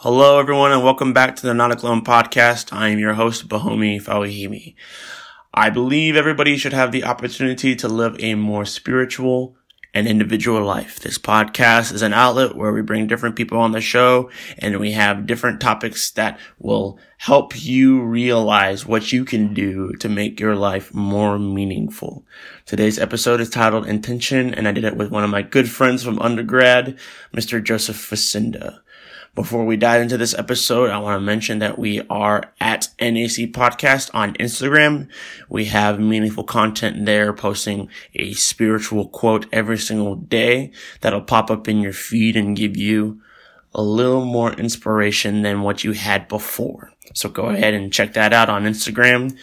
Hello, everyone, and welcome back to the Not a Clone podcast. I am your host, Bahomi Fawahimi. I believe everybody should have the opportunity to live a more spiritual and individual life. This podcast is an outlet where we bring different people on the show and we have different topics that will help you realize what you can do to make your life more meaningful. Today's episode is titled Intention, and I did it with one of my good friends from undergrad, Mr. Joseph Facinda. Before we dive into this episode, I want to mention that we are at NAC Podcast on Instagram. We have meaningful content there, posting a spiritual quote every single day that'll pop up in your feed and give you a little more inspiration than what you had before. So go ahead and check that out on Instagram.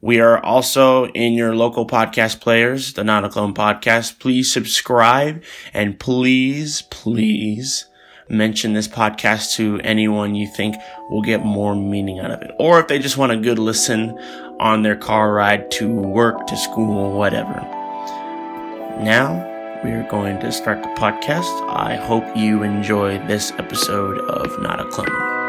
We are also in your local podcast players, the Not a Clone Podcast. Please subscribe and please, please mention this podcast to anyone you think will get more meaning out of it. Or if they just want a good listen on their car ride to work, to school, whatever. Now, we are going to start the podcast. I hope you enjoy this episode of Not a Clone.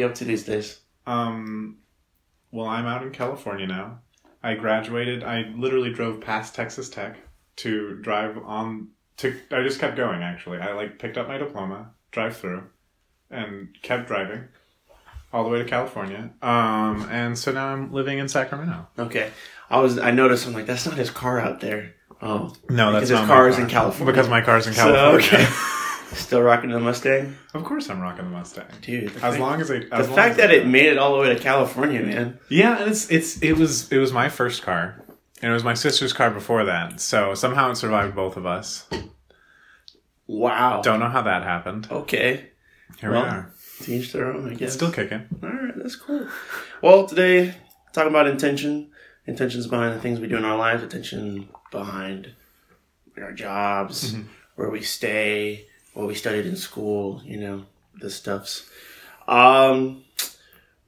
You up to these days? Um, well, I'm out in California now. I graduated. I literally drove past Texas Tech to drive on. To I just kept going. Actually, I like picked up my diploma, drive through, and kept driving all the way to California. Um, and so now I'm living in Sacramento. Okay, I was I noticed I'm like that's not his car out there. Oh No, Because that's his not car my is in California. Because my car's in So, California. okay. Still rocking the Mustang, of course, I'm rocking the Mustang. dude. The As fact, long as I, the as long fact that it made it all the way to California, man. Yeah, and it's it's it was it was my first car, and it was my sister's car before that. So somehow it survived both of us. Wow. Don't know how that happened. Okay. Here Well, we are. To each their own, I guess. It's still kicking. All right, that's cool. Well, today talking about intention, intentions behind the things we do in our lives, intention behind our jobs, Mm-hmm. where we stay, what we studied in school, you know, the stuffs. Um,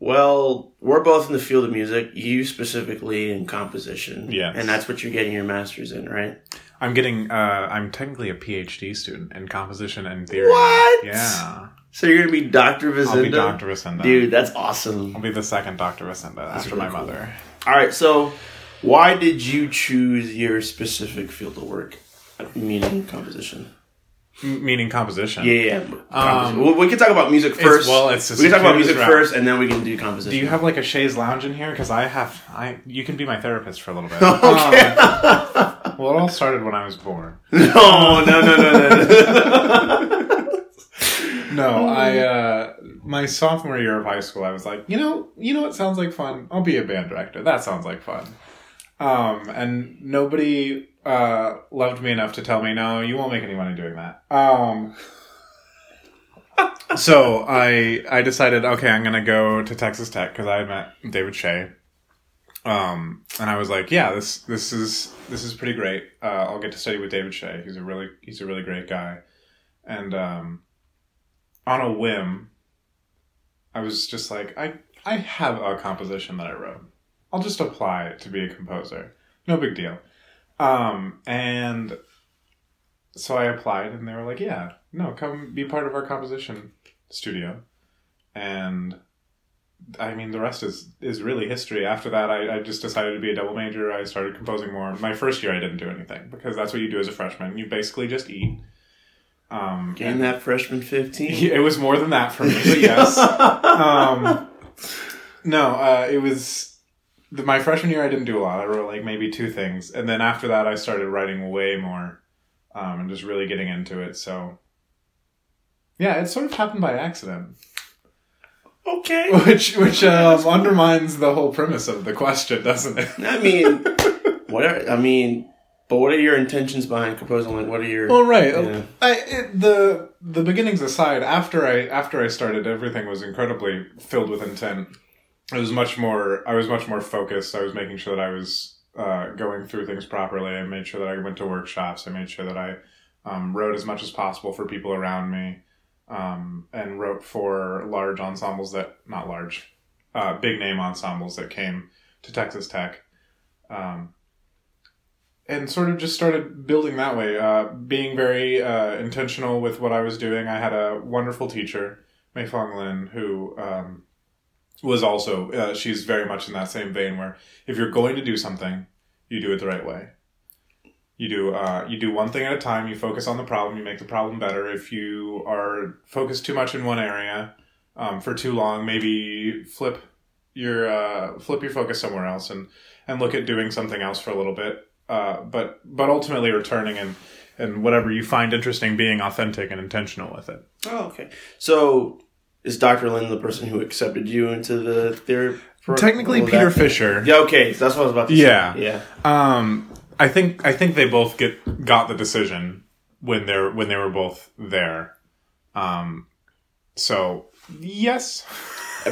well, we're both in the field of music. You specifically in composition, Yeah. and that's what you're getting your master's in, right? I'm getting. Uh, I'm technically a PhD student in composition and theory. What? Yeah. So you're gonna be Doctor Vizinda, I'll be Dr. Vacinda. dude. That's awesome. I'll be the second Dr. Vacinda after really my cool. mother. All right, so why did you choose your specific field of work, meaning composition? M- meaning composition. Yeah, yeah. Um, well, we can talk about music first. well, it's we can talk about music route. first, and then we can do composition. Do you have like a chaise lounge in here? Because I have. I you can be my therapist for a little bit. Okay. Um, well, it all started when I was born. no, no, no, no, no. No, I uh my sophomore year of high school, I was like, you know, you know what sounds like fun? I'll be a band director. That sounds like fun. Um, and nobody uh loved me enough to tell me, no, you won't make any money doing that. Um So I I decided, okay, I'm gonna go to Texas Tech because I had met David Shea. Um, and I was like, yeah, this this is this is pretty great. Uh, I'll get to study with David Shea. He's a really he's a really great guy. And um on a whim, I was just like, I I have a composition that I wrote. I'll just apply to be a composer. No big deal. Um, and so I applied, and they were like, "Yeah, no, come be part of our composition studio." And I mean, the rest is is really history. After that, I, I just decided to be a double major. I started composing more. My first year, I didn't do anything because that's what you do as a freshman. You basically just eat. Um, Getting that freshman fifteen. it was more than that for me, but yes. um, no, uh, it was the, my freshman year. I didn't do a lot. I wrote like maybe two things, and then after that, I started writing way more, um, and just really getting into it. So, yeah, it sort of happened by accident, okay. which which um, undermines the whole premise of the question, doesn't it? I mean, whatever. I mean, but what are your intentions behind composing? Like, what are your? Well, right. Yeah. I, it, the the beginnings aside, after I after I started, everything was incredibly filled with intent. It was much more. I was much more focused. I was making sure that I was uh, going through things properly. I made sure that I went to workshops. I made sure that I um, wrote as much as possible for people around me, um, and wrote for large ensembles that not large, uh, big name ensembles that came to Texas Tech. Um, and sort of just started building that way, uh, being very uh, intentional with what I was doing. I had a wonderful teacher, Mei Fang Lin, who um, was also, uh, she's very much in that same vein where if you're going to do something, you do it the right way. You do uh, you do one thing at a time. You focus on the problem. You make the problem better. If you are focused too much in one area um, for too long, maybe flip your uh, flip your focus somewhere else and and look at doing something else for a little bit. Uh, but but ultimately returning and and whatever you find interesting, being authentic and intentional with it. Oh, okay. So is Dr. Lin the person who accepted you into the their pro- Technically, Peter? Fisher. Yeah, okay. That's what I was about to Yeah. say. Yeah. Um, I think I think they both get got the decision when they're when they were both there. Um, so yes,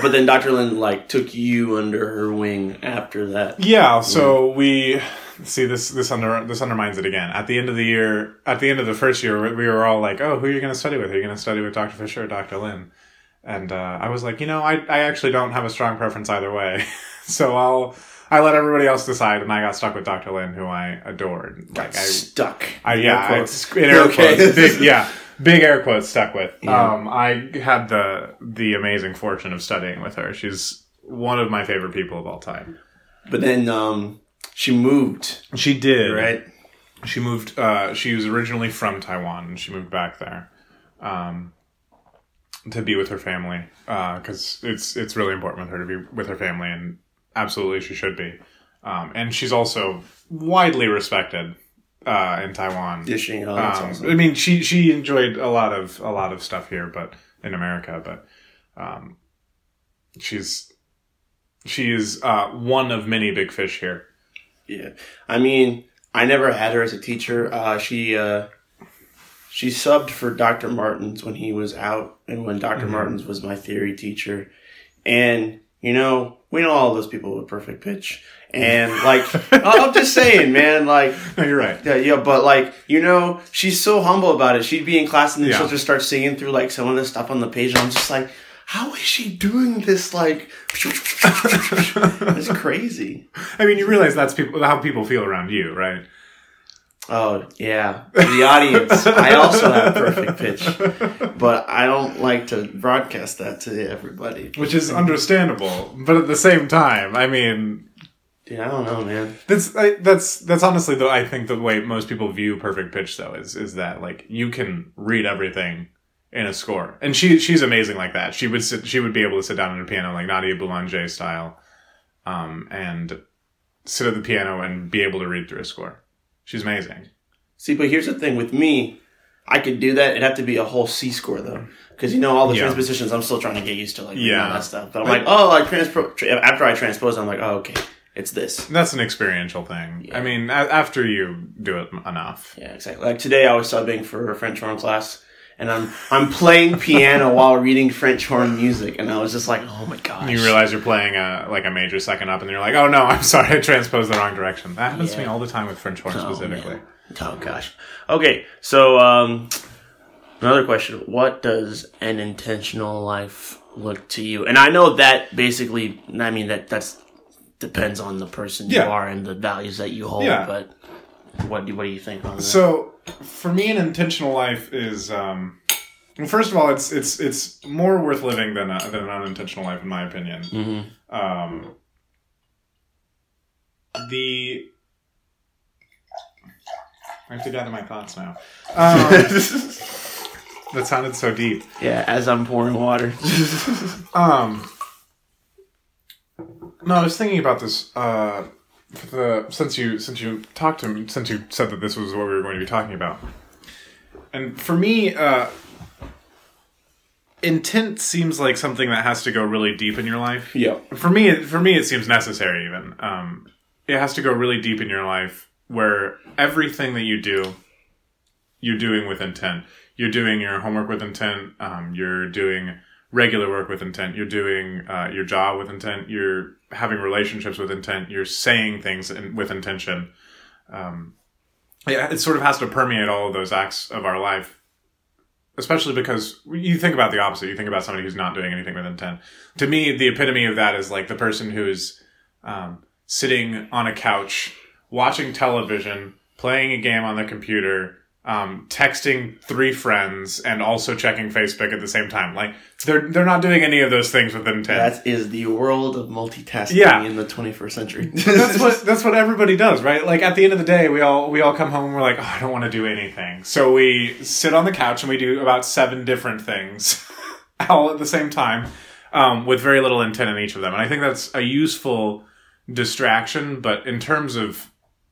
But then Dr. Lin like took you under her wing after that. yeah. So we see this this under this undermines it again. At the end of the year, at the end of the first year, we were all like, "Oh, who are you going to study with? Are you going to study with Dr. Fisher or Dr. Lin?" And uh, I was like, you know, I I actually don't have a strong preference either way. so I'll I let everybody else decide, and I got stuck with Dr. Lin, who I adored. Like I Stuck. I, Air yeah, quotes. it's in air Okay. quotes. Big, yeah, big air quotes stuck with. Yeah. Um, I had the the amazing fortune of studying with her. She's one of my favorite people of all time. But then um, she moved, She did right? She moved. Uh, she was originally from Taiwan, and she moved back there um, to be with her family because it's it's really important with her to be with her family, and absolutely she should be. Um, and she's also widely respected uh, in Taiwan. Dishing. Oh, Um, awesome. I mean, she she enjoyed a lot of a lot of stuff here, but in America, but um, she's she is uh, one of many big fish here. Yeah. I mean, I never had her as a teacher. Uh, she uh, she subbed for Dr. Martins when he was out, and when doctor Mhm. Martins was my theory teacher. And you know, we know all those people with perfect pitch, and like, I'm just saying, man, like. No, you're right. Yeah, yeah, but like you know, she's so humble about it. She'd be in class and then Yeah. she'll just start singing through like some of the stuff on the page, and I'm just like, how is she doing this? Like, it's crazy. I mean, you realize that's people how people feel around you, right? Oh yeah, the audience. I also have perfect pitch, but I don't like to broadcast that to everybody. Which is understandable, but at the same time, I mean, Yeah, I don't know, man. that's I, that's that's honestly the I think the way most people view perfect pitch though is is that like you can read everything in a score, and she she's amazing like that. She would sit, she would be able to sit down at a piano like Nadia Boulanger style, um, and sit at the piano and be able to read through a score. She's amazing. See, but here's the thing with me, I could do that. It'd have to be a whole C score though, because you know all the Yeah. transpositions. I'm still trying to get used to like Yeah. all that stuff. But I'm Like- like, oh, like transpro. Tra- after I transpose, I'm like, oh, okay, it's this. That's an experiential thing. Yeah. I mean, a- after you do it enough. Yeah, exactly. Like today, I was subbing for a French horn class, and I'm I'm playing piano while reading French horn music, and I was just like, oh my gosh. You realize you're playing a like a major second up, and you're like, "Oh no, I'm sorry, I transposed the wrong direction." That happens to me all the time with French horn Oh, specifically. man. Oh gosh. Okay, so um, another question: What does an intentional life look to you? And I know that basically, I mean that that's depends on the person Yeah. you are and the values that you hold. Yeah. But what do what do you think on that? So, for me, an intentional life is, um, well, first of all, it's it's it's more worth living than a, than an unintentional life, in my opinion. hmm Um, the I have to gather my thoughts now. Um, that sounded so deep. yeah, as I'm pouring water. Um, no, I was thinking about this. Uh, the since you since you talked to me, since you said that this was what we were going to be talking about, and for me, uh, intent seems like something that has to go really deep in your life. yeah. For me, it- for me, it seems necessary. Even um, it has to go really deep in your life, where everything that you do, you're doing with intent. You're doing your homework with intent. Um, you're doing regular work with intent. You're doing uh, your job with intent. You're having relationships with intent. You're saying things in, with intention. Um, yeah, it sort of has to permeate all of those acts of our life, especially because you think about the opposite. You think about somebody who's not doing anything with intent. To me, the epitome of that is like the person who's um, sitting on a couch, watching television, playing a game on the computer, um, texting three friends and also checking Facebook at the same time. Like they're they're not doing any of those things with intent. That is the world of multitasking Yeah. in the 21st century. that's what that's what everybody does, right? Like at the end of the day, we all we all come home and we're like, oh, I don't want to do anything. So we sit on the couch and we do about seven different things all at the same time, um, with very little intent in each of them. And I think that's a useful distraction. But in terms of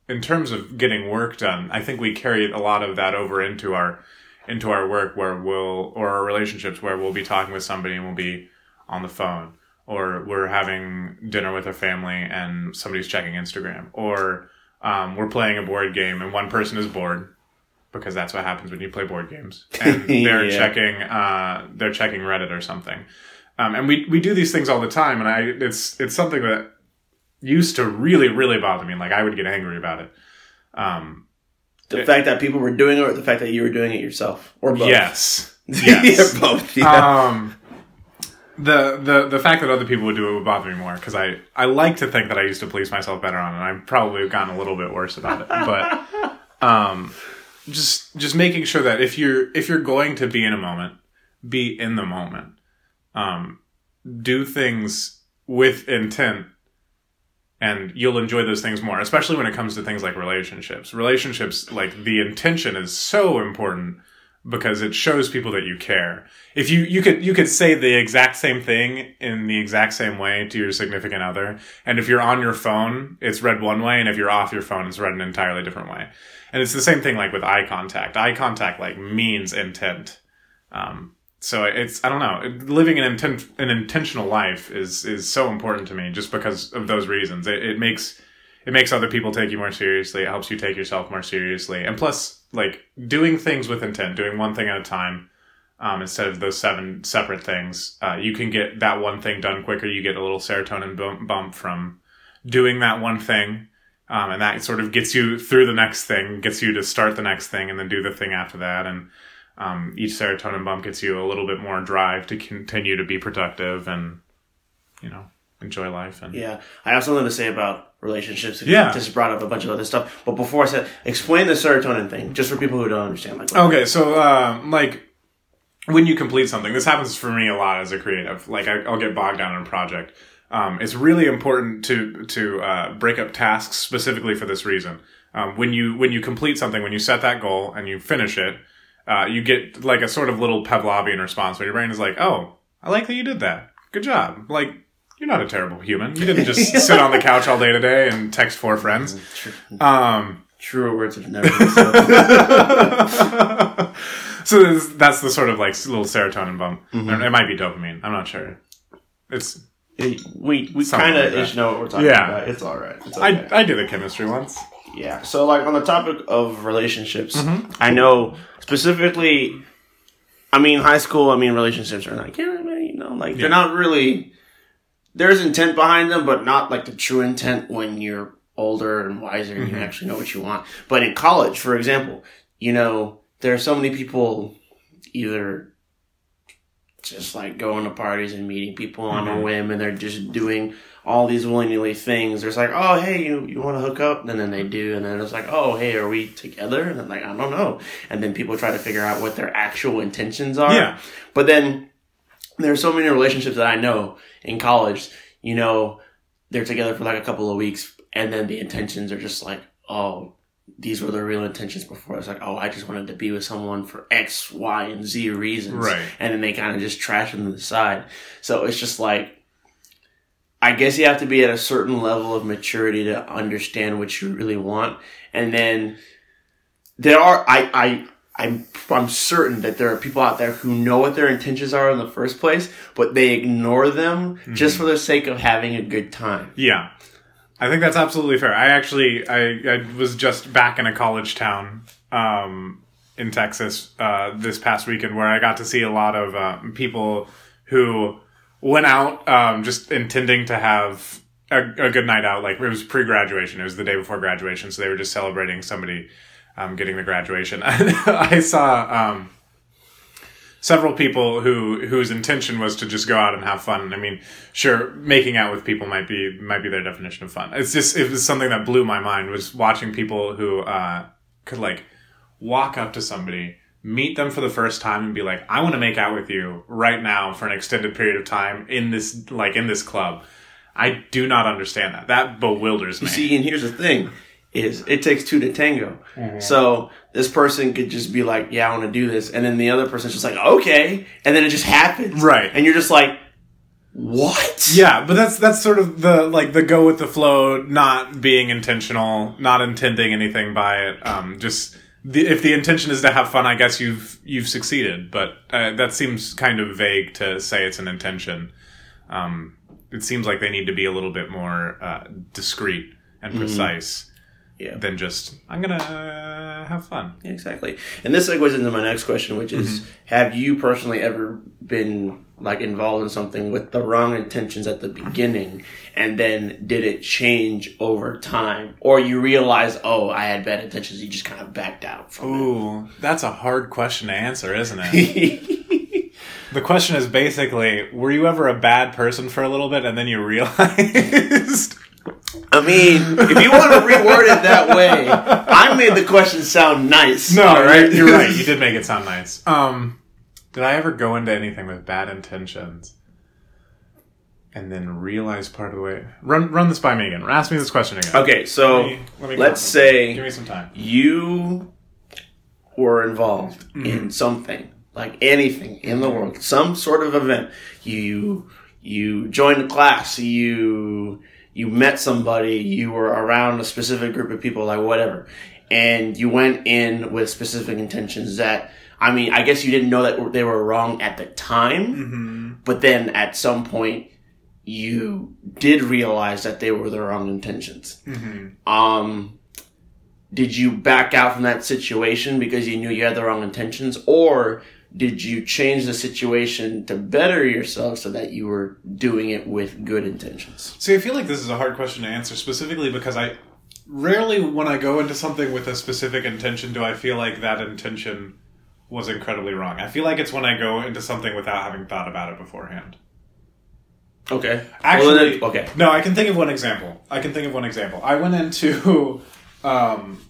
in terms of getting work done, I think we carry a lot of that over into our into our work where we'll or our relationships where we'll be talking with somebody and we'll be on the phone or we're having dinner with our family and somebody's checking Instagram or um, we're playing a board game and one person is bored because that's what happens when you play board games and they're Yeah. checking uh, they're checking Reddit or something um, and we we do these things all the time and I it's it's something that used to really really bother me like I would get angry about it um, the fact that people were doing it or the fact that you were doing it yourself. Or both. yes yes yeah, both. Yeah. um, the the the fact that other people would do it would bother me more because I I like to think that I used to police myself better on it. and I've probably gotten a little bit worse about it, but um, just just making sure that if you're if you're going to be in a moment, be in the moment. Um, do things with intent and you'll enjoy those things more especially when it comes to things like relationships. Relationships like the intention is so important because it shows people that you care. If you you could you could say the exact same thing in the exact same way to your significant other and if you're on your phone it's read one way and if you're off your phone it's read an entirely different way. And it's the same thing like with eye contact. Eye contact like means intent. Um, so it's I don't know living an intent an intentional life is is so important to me just because of those reasons. It, it makes it makes other people take you more seriously. It helps you take yourself more seriously. And plus like doing things with intent doing one thing at a time um, instead of those seven separate things uh, you can get that one thing done quicker. You get a little serotonin bump, bump from doing that one thing um, and that sort of gets you through the next thing gets you to start the next thing and then do the thing after that. And um, each serotonin bump gets you a little bit more drive to continue to be productive and you know enjoy life and Yeah, I have something to say about relationships. Yeah. Just brought up a bunch of other stuff. But before I said, explain the serotonin thing, just for people who don't understand. Like, okay so um, like when you complete something this happens for me a lot as a creative like I, i'll get bogged down in a project um, it's really important to to uh, break up tasks specifically for this reason um, when you when you complete something when you set that goal and you finish it uh, you get like a sort of little Pavlovian response where your brain is like, "Oh, I like that you did that. Good job." Like you're not a terrible human. You didn't just sit on the couch all day today and text four friends. True, Um, truer words have never been said. so this- that's the sort of like little serotonin bump. It might be dopamine. I'm not sure. It's we we kind of like ish know what we're talking Yeah. about. It's all right. It's okay. I I did the chemistry once. Yeah. So, like on the topic of relationships, Mm-hmm. I know specifically. I mean, high school. I mean, relationships are like, yeah, man, you know, like Yeah. they're not really. There's intent behind them, but not like the true intent when you're older and wiser and Mm-hmm. you actually know what you want. But in college, for example, you know, there are so many people either just like going to parties and meeting people on Mm-hmm. a whim and they're just doing all these willy-nilly things. There's like, oh, hey, you, you want to hook up? And then they do. And then it's like, oh, hey, are we together? And then like, I don't know. And then people try to figure out what their actual intentions are. Yeah. But then there's so many relationships that I know in college, you know, they're together for like a couple of weeks and then the intentions are just like, oh, these were the real intentions before. It's like, oh, I just wanted to be with someone for X, Y, and Z reasons. Right. And then they kind of just trash them to the side. So it's just like, I guess you have to be at a certain level of maturity to understand what you really want. And then there are, I, I, I'm, I'm certain that there are people out there who know what their intentions are in the first place, but they ignore them just for the sake of having a good time. Yeah. I think that's absolutely fair. I actually I, I was just back in a college town um, in Texas uh, this past weekend where I got to see a lot of uh, people who went out um, just intending to have a, a good night out. Like it was pre graduation. It was the day before graduation, so they were just celebrating somebody um, getting the graduation. I saw um, several people who whose intention was to just go out and have fun. I mean, sure, making out with people might be might be their definition of fun. It's just it was something that blew my mind was watching people who uh, could like walk up to somebody, meet them for the first time, and be like, "I want to make out with you right now for an extended period of time in this like in this club." I do not understand that. That bewilders me. See, and here's the thing: is it takes two to tango. So this person could just be like, "Yeah, I want to do this," and then the other person's just like, "Okay," and then it just happens, Right. And you're just like, "What?" Yeah, but that's that's sort of the like the go with the flow, not being intentional, not intending anything by it. Um, just the, if the intention is to have fun, I guess you've you've succeeded. But uh, that seems kind of vague to say it's an intention. Um, it seems like they need to be a little bit more uh, discreet and precise Yeah. than just I'm gonna uh, have fun. Yeah, exactly. And this segues into my next question, which is: Have you personally ever been like involved in something with the wrong intentions at the beginning, and then did it change over time, or you realize, oh, I had bad intentions, you just kind of backed out from Ooh, that's a hard question to answer, isn't it? it? The question is basically, were you ever a bad person for a little bit and then you realized? I mean, if you want to reword it that way, I made the question sound nice. no, right? You're right. You did make it sound nice. Um, did I ever go into anything with bad intentions and then realize part of the way? Run, run this by me again. Ask me this question again. Okay, so Let me- let me let's give say me some time. you were involved Mm-hmm. in something like anything in the world some sort of event you you joined a class you you met somebody you were around a specific group of people like whatever and you went in with specific intentions that i mean i guess you didn't know that they were wrong at the time Mm-hmm. but then at some point you did realize that they were the wrong intentions Mm-hmm. um did you back out from that situation because you knew you had the wrong intentions or did you change the situation to better yourself so that you were doing it with good intentions See, I feel like this is a hard question to answer specifically because I rarely, when I go into something with a specific intention, do I feel like that intention was incredibly wrong. I feel like it's when I go into something without having thought about it beforehand. okay Actually, Well, then- okay No, I can think of one example. I can think of one example. I went into, um,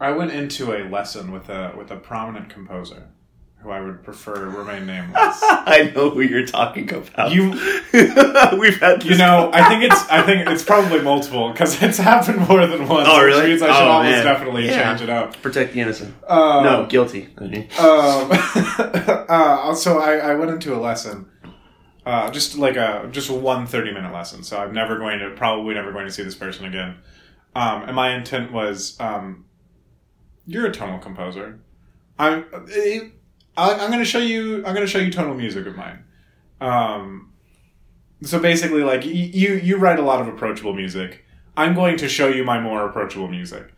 I went into a lesson with a with a prominent composer, who I would prefer remain nameless. i know who you're talking about You- we've had You know, I think it's I think it's probably multiple because it's happened more than once. Oh, really? Which means I should Oh, almost man. definitely Yeah. change it up. protect the innocent Um, no guilty. Um, uh, so I, I went into a lesson, uh, just like a just one 30 minute lesson. So I'm never going to probably never going to see this person again. Um, and my intent was, um, you're a tonal composer. I'm I, I'm going to show you. I'm going to show you tonal music of mine. Um, so basically, like y- you you write a lot of approachable music. I'm going to show you my more approachable music.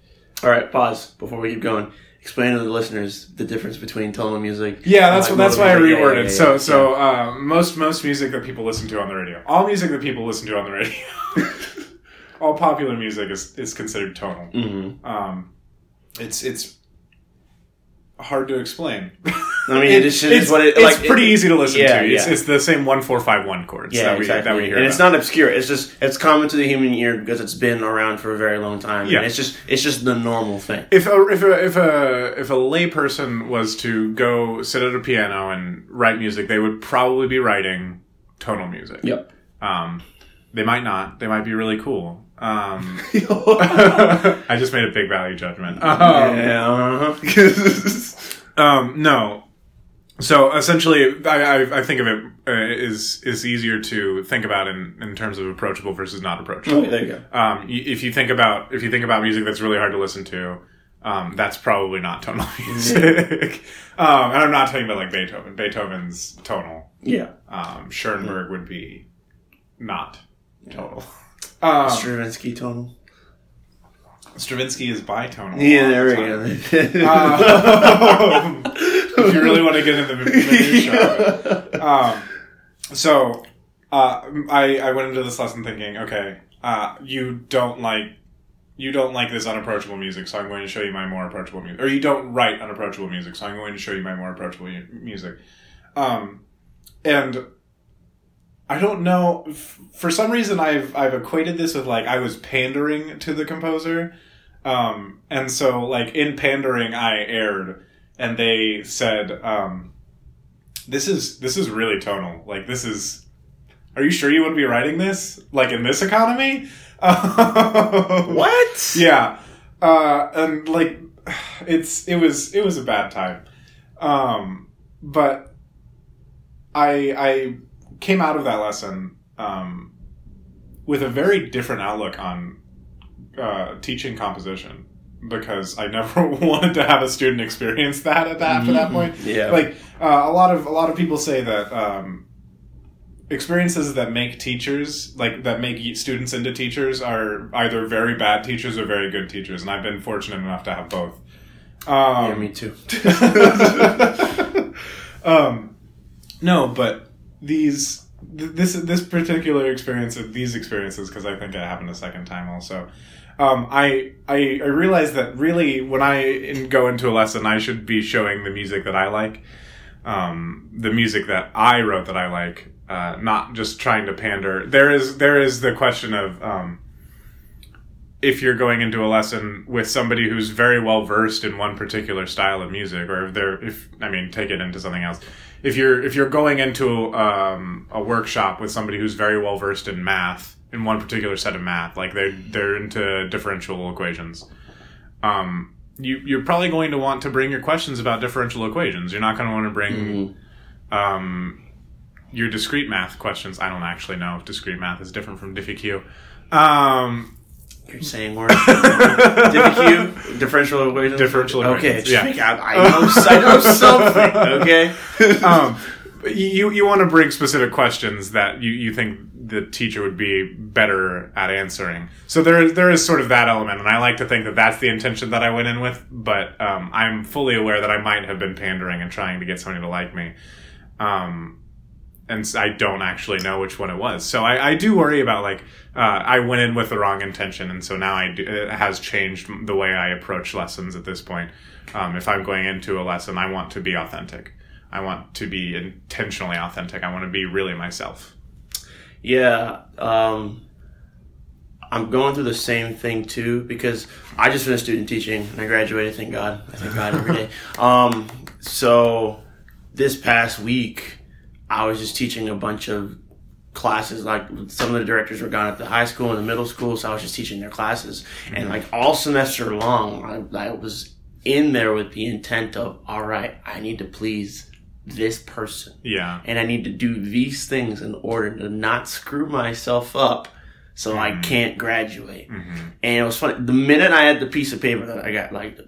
all right pause before we keep going explain to the listeners the difference between tonal music Yeah, that's that's why I music. Yeah, reworded. yeah, yeah, so so uh, most most music that people listen to on the radio, all music that people listen to on the radio, all popular music is is considered tonal. Mhm. Um, it's it's hard to explain. I mean, it, just is what it. it's like, pretty it- easy to listen yeah, to. It's, yeah. it's the same one four five one chords Yeah, that we exactly. that we hear. and it's not obscure. It's just it's common to the human ear because it's been around for a very long time. Yeah. and it's just it's just the normal thing. if a if a if a if a layperson was to go sit at a piano and write music, they would probably be writing tonal music. Yep. Um, they might not. They might be really cool. Um, I just made a big value judgment. Um, yeah. uh-huh. um, no. So essentially, I, I, I think of it uh, is is easier to think about in, in terms of approachable versus not approachable. okay, there you go. Um, if you think about if you think about music that's really hard to listen to, um, that's probably not tonal music. um, and I'm not talking about like Beethoven. Beethoven's tonal. Yeah. Um, Schoenberg would be not tonal. Um, Stravinsky tonal. Stravinsky is bitonal. Yeah, there we go. if you really want to get into the minutia. it. Um, so uh, I I went into this lesson thinking, okay, uh, you don't like you don't like this unapproachable music, so I'm going to show you my more approachable music. Or you don't write unapproachable music, so I'm going to show you my more approachable mu- music. Um, and I don't know. f- For some reason, I've I've equated this with like I was pandering to the composer, um, and so like in pandering, I erred, and they said, um, "This is this is really tonal. Like this is. Are you sure you would be writing this like in this economy?" What? Yeah, uh, and like it's it was it was a bad time, um, but I I came out of that lesson um, with a very different outlook on uh, teaching composition because I never wanted to have a student experience that at that after that point. Yeah. Like uh, a lot of a lot of people say that um, experiences that make teachers like that make students into teachers are either very bad teachers or very good teachers, and I've been fortunate enough to have both. Um, yeah, me too. um, no, but these th- this this particular experience of these experiences because I think it happened a second time also. Um, I, I I that really when I go into a lesson, I should be showing the music that I like, um, the music that I wrote that I like, uh, not just trying to pander. There is there is the question of um, if you're going into a lesson with somebody who's very well versed in one particular style of music, or if they're if I mean take it into something else. If you're if you're going into um, a workshop with somebody who's very well versed in math in one particular set of math, like they they're into differential equations, um, you you're probably going to want to bring your questions about differential equations. You're not going to want to bring um, your discrete math questions. I don't actually know if discrete math is different from diffie-q. Um, You're saying words. Diffie-Q, differential equations. Differential Okay, equations, just yeah. I know, I know something. Okay. um, you you want to bring specific questions that you, you think the teacher would be better at answering. So there is there is sort of that element, and I like to think that that's the intention that I went in with. But um, I'm fully aware that I might have been pandering and trying to get somebody to like me. Um, and I don't actually know which one it was. So I, I do worry about like uh, I went in with the wrong intention, and so now I do, it has changed the way I approach lessons at this point. Um, if I'm going into a lesson, I want to be authentic. I want to be intentionally authentic. I want to be really myself. Yeah, um, I'm going through the same thing too because I just finished student teaching and I graduated. Thank God. I thank God every day. Um, so this past week, I was just teaching a bunch of classes. Like some of the directors were gone at the high school and the middle school, so I was just teaching their classes. And like all semester long, I, I was in there with the intent of, all right, I need to please this person Yeah. and I need to do these things in order to not screw myself up so I mm-hmm. can't graduate. Mm-hmm. And it was funny. The minute I had the piece of paper that I got, like,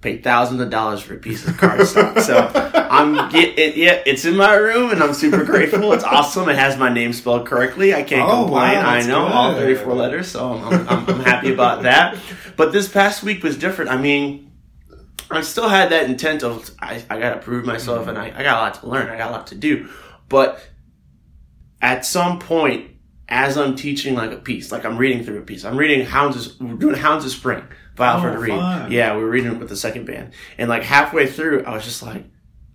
paid thousands of dollars for a piece of cardstock. so I'm get it, yeah, it's in my room and I'm super grateful. It's awesome. It has my name spelled correctly. I can't Oh, complain. wow, I know all good. 34 letters, so I'm, I'm, I'm happy about that. But this past week was different. I mean, I still had that intent of I, I gotta prove myself and I, I got a lot to learn, I got a lot to do. But at some point, as I'm teaching like a piece, like I'm reading through a piece, I'm reading Hounds of, we're doing Hounds of Spring by Alfred Oh, Reed. fun. Yeah, we were reading it with the second band. And like halfway through, I was just like,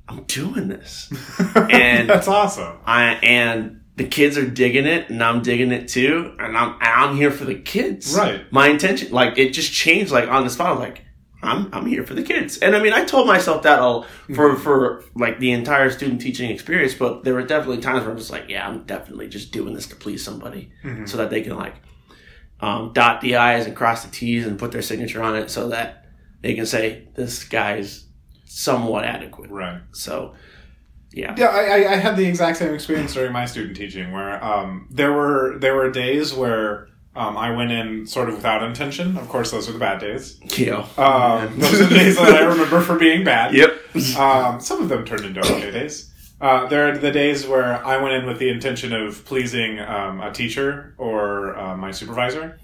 I'm doing this. And- that's awesome. I and the kids are digging it and I'm digging it too. And I'm and I'm here for the kids. Right. My intention like it just changed like on the spot. I'm like, I'm I'm here for the kids. And I mean I told myself that all for for like the entire student teaching experience, but there were definitely times where I'm just like, yeah, I'm definitely just doing this to please somebody. So that they can like um, dot the I's and cross the T's and put their signature on it so that they can say this guy's somewhat adequate. Right. So yeah. Yeah, I, I, I had the exact same experience during my student teaching, where um, there were there were days where um, I went in sort of without intention. Of course, those are the bad days. Yeah. Um, those are the days that I remember for being bad. Yep. Um, some of them turned into okay days. Uh, there are the days where I went in with the intention of pleasing um, a teacher or uh, my supervisor,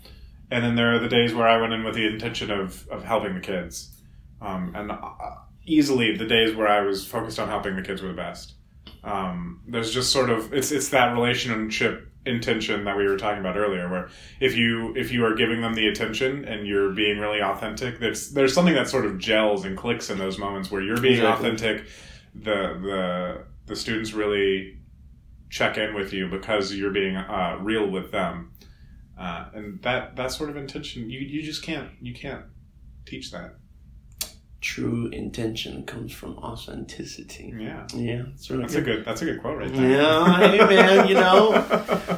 and then there are the days where I went in with the intention of, of helping the kids. Um, and uh, easily the days where I was focused on helping the kids were the best. Um, there's just sort of it's it's that relationship intention that we were talking about earlier where if you if you are giving them the attention and you're being really authentic there's there's something that sort of gels and clicks in those moments where you're being Exactly. authentic the the the students really check in with you because you're being uh, real with them uh, and that that sort of intention you you just can't you can't teach that True intention comes from authenticity. yeah Yeah, it's really that's a good. good that's a good quote right there Yeah, hey man, you know,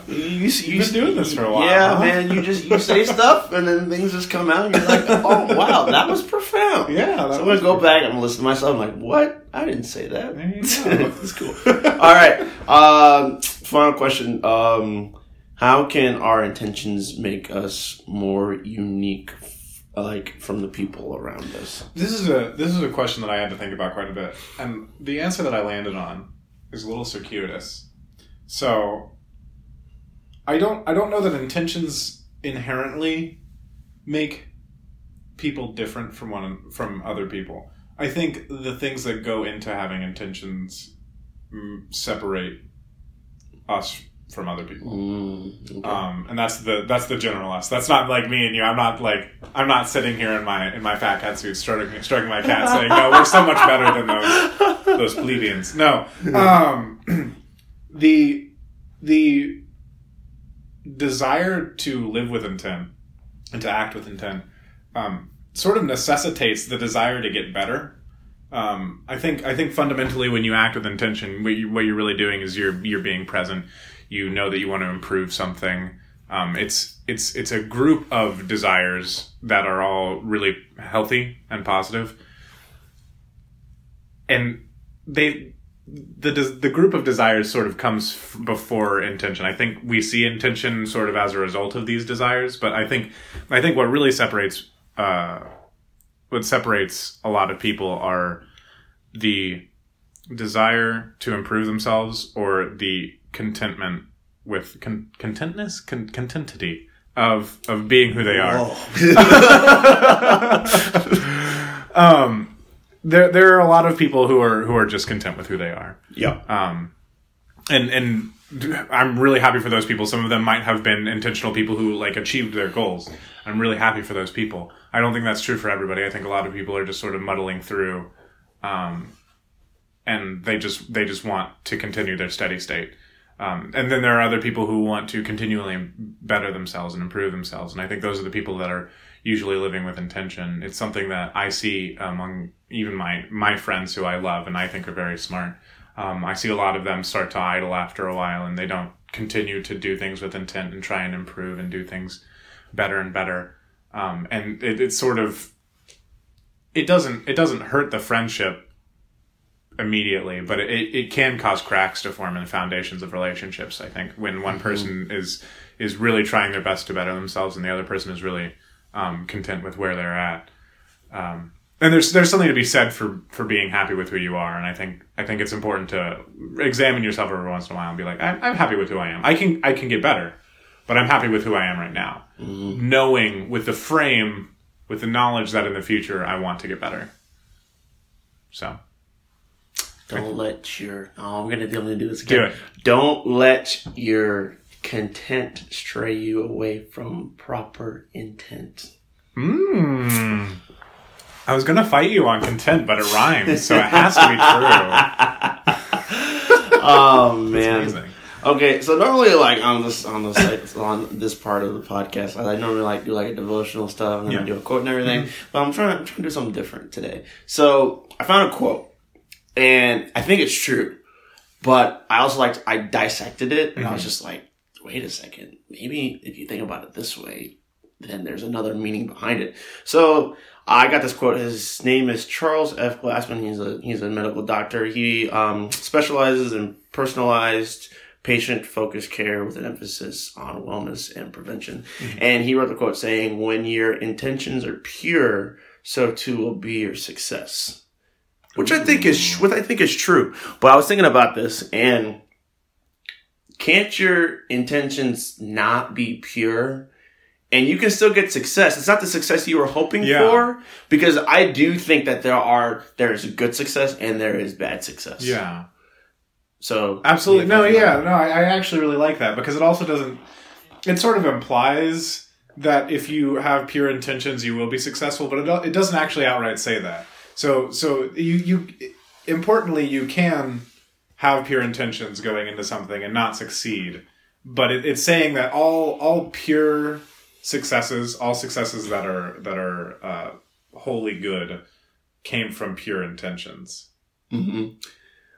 you, you, You've been doing this for a while, Yeah, huh? man, you just you say stuff and then things just come out. and You're like, oh wow, that was profound. yeah So I'm gonna go back and listen to myself. I'm like, what? I didn't say that. That's cool. All right. Um, final question. Um, how can our intentions make us more unique, like from the people around us? This is a this is a question that I had to think about quite a bit, and the answer that I landed on is a little circuitous. So, I don't I don't know that intentions inherently make people different from one from other people. I think the things that go into having intentions mm, separate us from other people. Mm, okay. Um, and that's the that's the general us. That's not like me and you. I'm not like I'm not sitting here in my in my fat cat suit stroking stroking my cat saying, "No, we're so much better than those those plebeians." No, um, the the desire to live with intent and to act with intent um, sort of necessitates the desire to get better. Um, I think I think fundamentally when you act with intention, what, you, what you're really doing is you're you're being present. You know that you want to improve something. Um, it's it's it's a group of desires that are all really healthy and positive, and they the the group of desires sort of comes f- before intention. I think we see intention sort of as a result of these desires, but I think I think what really separates uh, what separates a lot of people are the desire to improve themselves or the contentment with con- contentness con- contentity of of being who they are um there there are a lot of people who are who are just content with who they are yeah. um, and and I'm really happy for those people. Some of them might have been intentional people who like achieved their goals. I'm really happy for those people. I don't think that's true for everybody. I think a lot of people are just sort of muddling through, um, and they just they just want to continue their steady state. Um, and then there are other people who want to continually better themselves and improve themselves. And I think those are the people that are usually living with intention. It's something that I see among even my my friends who I love and I think are very smart. Um, I see a lot of them start to idle after a while, and they don't continue to do things with intent and try and improve and do things better and better. Um, and it, it's sort of it doesn't it doesn't hurt the friendship immediately, but it, it can cause cracks to form in the foundations of relationships. I think when one person is is really trying their best to better themselves, and the other person is really um, content with where they're at. Um, and there's there's something to be said for for being happy with who you are, and I think I think it's important to examine yourself every once in a while and be like, I'm, I'm happy with who I am. I can I can get better, but I'm happy with who I am right now. Knowing with the frame, with the knowledge that in the future I want to get better. So Don't let your. Oh, I'm gonna, I'm gonna do this again. Do it. Don't let your content stray you away from proper intent. Hmm. I was gonna fight you on content, but it rhymes, so it has to be true. Oh man. Okay, so normally like on this on this like, on this part of the podcast, I normally like do like a devotional stuff and then I Yeah. do a quote and everything. But I'm trying I'm trying to do something different today. So I found a quote, and I think it's true, but I also like I dissected it and I was just like, wait a second, maybe if you think about it this way, then there's another meaning behind it. So I got this quote. His name is Charles F. Glassman. He's a he's a medical doctor. He um, specializes in personalized patient focused care with an emphasis on wellness and prevention. And he wrote the quote saying, "When your intentions are pure, so too will be your success." Which I think is what I think is true. But I was thinking about this and can't your intentions not be pure? And you can still get success. It's not the success you were hoping Yeah. for because I do think that there are there is good success and there is bad success. Yeah. So Absolutely. No, yeah, no, I, I actually really like that because it also doesn't. It sort of implies that if you have pure intentions, you will be successful, but it, it doesn't actually outright say that. So, so you, you, importantly, you can have pure intentions going into something and not succeed, but it, it's saying that all all pure successes, all successes that are that are uh, wholly good, came from pure intentions. Mm-hmm.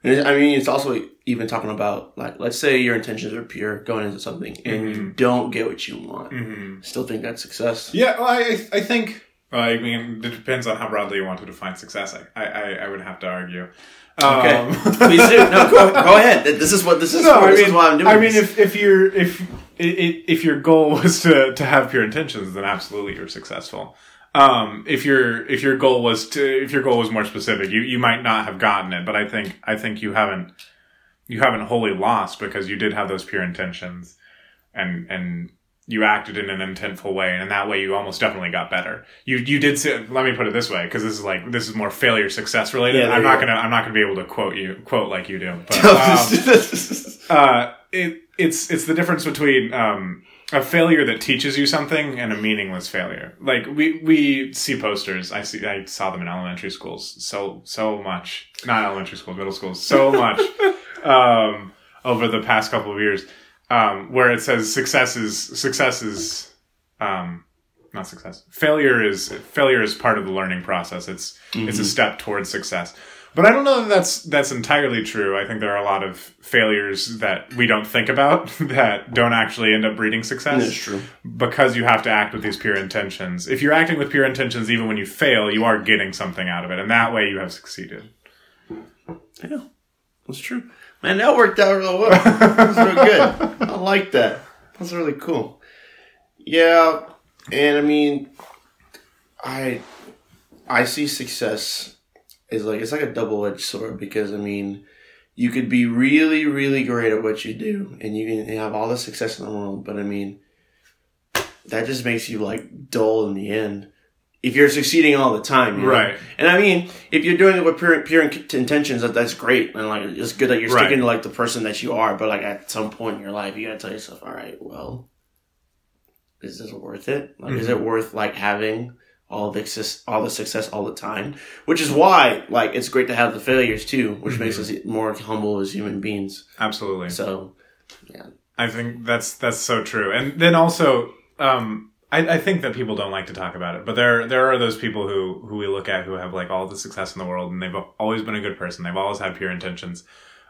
I mean, it's also even talking about like, let's say your intentions are pure going into something, and you don't get what you want. Mm-hmm. Still think that's success. Yeah, well, I I think. Well, I mean, it depends on how broadly you want to define success. I I, I would have to argue. Okay, Um, please do. No, go, go ahead. This is what this is. no, for. I This mean, is why I'm doing. I mean, this. if if you're if if your goal was to to have pure intentions, then absolutely you're successful. Um, if your if your goal was to if your goal was more specific, you you might not have gotten it. But I think I think you haven't you haven't wholly lost because you did have those pure intentions, and and you acted in an intentful way, and in that way you almost definitely got better. You you did. Say, let me put it this way, because this is like this is more failure success related. Yeah, I'm not go. gonna I'm not gonna be able to quote you quote like you do. But, um, uh, it, it's it's the difference between um, a failure that teaches you something and a meaningless failure. Like we we see posters. I see I saw them in elementary schools so so much. Not elementary school, middle schools. So much um, over the past couple of years, um, where it says success is success is. Um, not success. Failure is failure is part of the learning process. It's it's a step towards success. But I don't know that that's that's entirely true. I think there are a lot of failures that we don't think about that don't actually end up breeding success That's true. because you have to act with these pure intentions. If you're acting with pure intentions even when you fail, you are getting something out of it and that way you have succeeded. Yeah, that's true. Man, that worked out real well. That's real good. I like that. That's really cool. Yeah, and I mean, I I see success is like it's like a double edged sword because I mean, you could be really really great at what you do and you can have all the success in the world, but I mean, that just makes you like dull in the end. If you're succeeding all the time, you know? Right. And I mean, if you're doing it with pure, pure intentions, that, that's great. And like, it's good that you're Right. sticking to like the person that you are. But like at some point in your life, you gotta tell yourself, all right, well, is this worth it? Like, is it Mm-hmm. worth like having all the success, all the success all the time? Which is why like it's great to have the failures too, which makes Mm-hmm. us more humble as human beings. Absolutely. So yeah, I think that's that's so true. And then also, um, I, I think that people don't like to talk about it, but there there are those people who who we look at who have like all the success in the world, and they've always been a good person. They've always had pure intentions.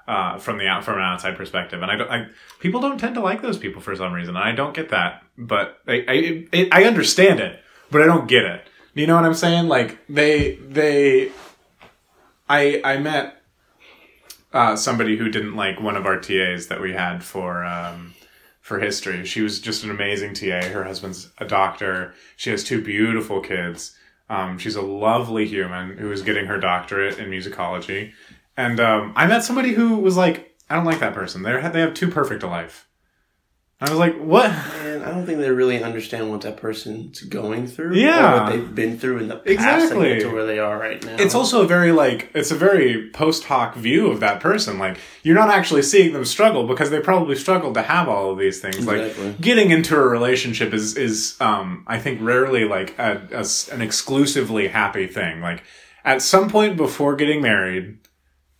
Uh, from the out from an outside perspective, and I don't, I, people don't tend to like those people for some reason. And I don't get that, but I, I, it, I understand it, but I don't get it. You know what I'm saying? Like they, they, I, I met uh, somebody who didn't like one of our TAs that we had for um, for history. She was just an amazing TA. Her husband's a doctor. She has two beautiful kids. Um, she's a lovely human who is getting her doctorate in musicology. And um, I met somebody who was like, I don't like that person. They they have too perfect a life. I was like, what? And I don't think they really understand what that person's going through. Yeah. Or what they've been through in the past Exactly. to get to where they are right now. It's also a very like it's a very post hoc view of that person. Like you're not actually seeing them struggle because they probably struggled to have all of these things. Exactly. Like getting into a relationship is is um I think rarely like a, a an exclusively happy thing. Like at some point before getting married.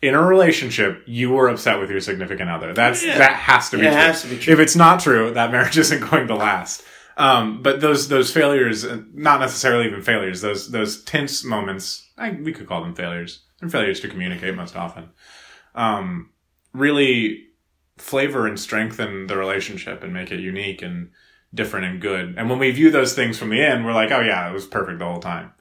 In a relationship, you were upset with your significant other. That's Yeah. that has to be It true. has to be true. If it's not true, that marriage isn't going to last. Um, but those those failures, uh, not necessarily even failures, those those tense moments, I, we could call them failures. They're failures to communicate most often. Um, really flavor and strengthen the relationship and make it unique and different and good. And when we view those things from the end, we're like, oh yeah, it was perfect the whole time.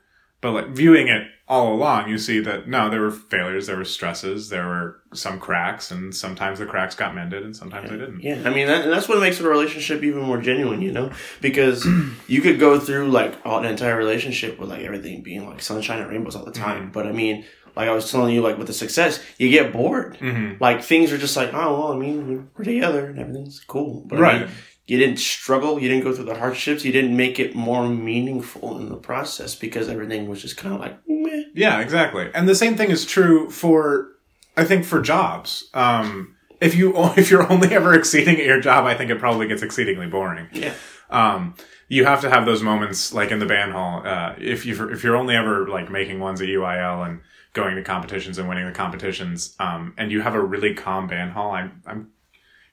But like viewing it all along, you see that no, there were failures, there were stresses, there were some cracks, and sometimes the cracks got mended and sometimes they didn't. Yeah, I mean, that, and that's what makes a relationship even more genuine, you know? Because you could go through like all, an entire relationship with like everything being like sunshine and rainbows all the time. Mm-hmm. But I mean, like I was telling you, like with the success, you get bored. Mhm. Like things are just like, oh, well, I mean, we're together and everything's cool. But I Right. mean, you didn't struggle, you didn't go through the hardships, you didn't make it more meaningful in the process because everything was just kind of like, meh. Yeah, exactly. And the same thing is true for, I think, for jobs. Um, if you if you're only ever exceeding at your job, I think it probably gets exceedingly boring. Yeah. Um, you have to have those moments like in the band hall. Uh, if you if you're only ever like making ones at UIL and going to competitions and winning the competitions, um, and you have a really calm band hall, I'm I'm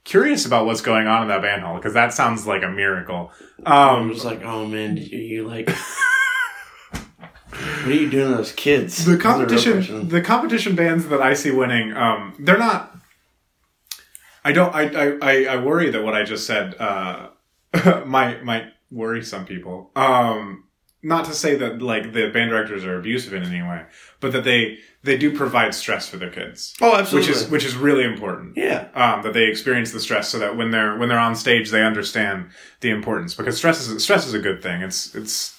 curious about what's going on in that band hall because that sounds like a miracle. I Um, was like, oh man, did you, like. what are you doing to those kids? the That's a real competition the competition bands that I see winning, um, they're not. I don't. I, I I I worry that what I just said uh, might might worry some people. Um, not to say that like the band directors are abusive in any way, but that they they do provide stress for their kids, Oh, absolutely. which is which is really important. yeah. Um, that they experience the stress so that when they're when they're on stage they understand the importance because stress is stress is a good thing. It's it's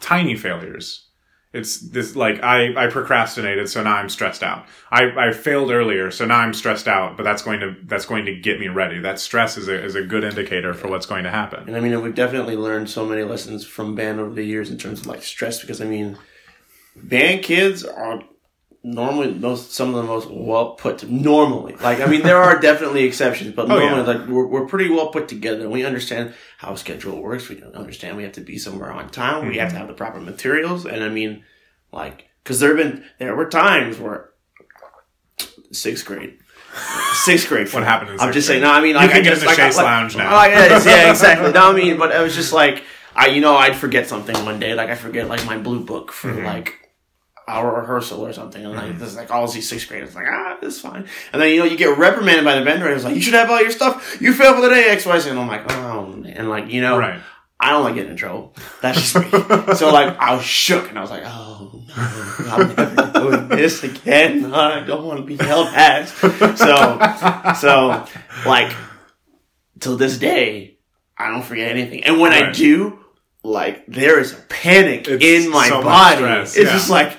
tiny failures. It's this like I I procrastinated so now I'm stressed out. I I failed earlier so now I'm stressed out, but that's going to that's going to get me ready. That stress is a is a good indicator for what's going to happen. And I mean, we've definitely learned so many lessons from band over the years in terms of like stress because I mean, band kids are normally most some of the most well put normally like i mean there are definitely exceptions but Oh, yeah. normally like we're, we're pretty well put together we understand how a schedule works we understand we have to be somewhere on time we Mm-hmm. have to have the proper materials and i mean like because there have been there were times where sixth grade sixth grade What happened in i'm just grade? saying no i mean You like can I get just in the like, Chase like, Lounge now. Oh, yeah, yeah, exactly. No, I mean, but it was just like, I, you know, I'd forget something one day, like I forget like my blue book for Mm-hmm. like our rehearsal or something, and like this is like all these sixth graders like ah, it's fine. And then you know you get reprimanded by the vendor, and it's like you should have all your stuff. You failed for the day, X, Y, Z. And I'm like, oh, man. and like you know, Right. I don't like getting in trouble. That's just me. so like I was shook, and I was like, oh no, I'm never doing this again. I don't want to be held past. So so like till this day, I don't forget anything. And when I do, like there is a panic It's in my so body. it's yeah. just like,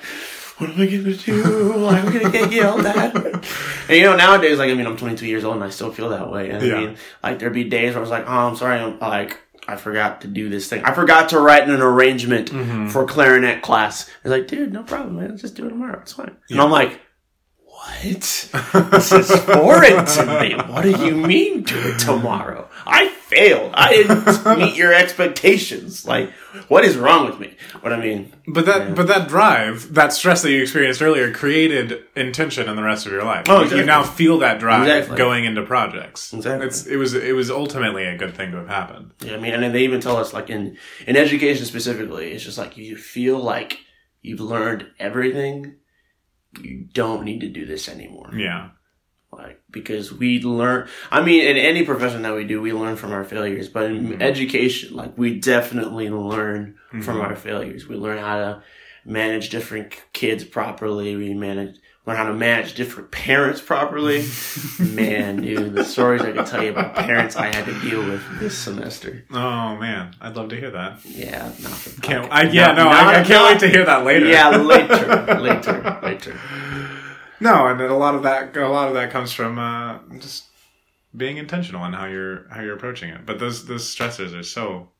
what am I gonna do? Like, I'm gonna get yelled at. and you know, nowadays, like I mean, I'm 22 years old and I still feel that way. And Yeah. I mean, like there'd be days where I was like, oh, I'm sorry, I'm like. I forgot to do this thing. I forgot to write an arrangement Mm-hmm. for clarinet class. It's like, dude, no problem, man. Just do it tomorrow. It's fine. And I'm like, what? this is foreign to me. What do you mean do it tomorrow? I failed. I didn't meet your expectations. Like, what is wrong with me? What I mean, But that, but that drive, that stress that you experienced earlier, created intention in the rest of your life. Oh, exactly. You now feel that drive Exactly. going into projects. Exactly. It's, it was, it was ultimately a good thing to have happened. yeah, I mean, and then they even tell us, like in in education specifically, it's just like you feel like you've learned everything. You don't need to do this anymore. Yeah. like because we learn i mean in any profession that we do we learn from our failures but in Mm-hmm. education like we definitely learn from our failures we learn how to manage different kids properly we manage learn how to manage different parents properly man dude the stories i can tell you about parents i had to deal with this semester Oh man, I'd love to hear that. yeah not the Can't. I, yeah, Not- no, not- I, I can't not- wait to hear that later. yeah later later later No, and a lot of that, a lot of that comes from uh, just being intentional in how you're how you're approaching it. But those those stressors are so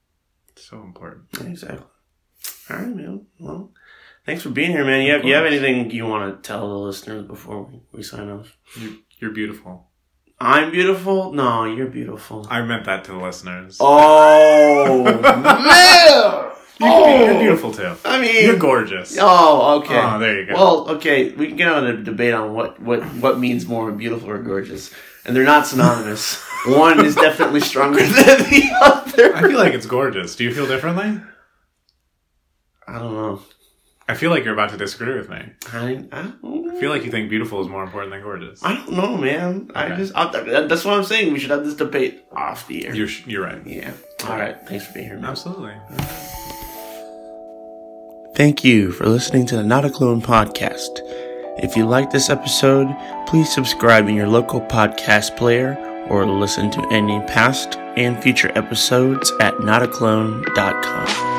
so important. Exactly. All right, man. Well, thanks for being here, man. You have, you have anything you want to tell the listeners before we, we sign off? You, you're beautiful. I'm beautiful. No, you're beautiful. I meant that to the listeners. Oh man! You're, you're beautiful too. I mean, You're gorgeous. Oh, okay. Oh, there you go. Well, okay, we can get on a debate on what what what means more beautiful or gorgeous, and they're not synonymous. One is definitely stronger than the other. I feel like it's gorgeous. Do you feel differently? I don't know. I feel like you're about to disagree with me. I, I, I feel like you think beautiful is more important than gorgeous. I don't know, man. I just I, that's what I'm saying. We should have this debate off the air. You're you're right. yeah. All right. Thanks for being here, man. Absolutely. Thank you for listening to the Not a Clone podcast. If you like this episode, please subscribe in your local podcast player or listen to any past and future episodes at notaclone.com.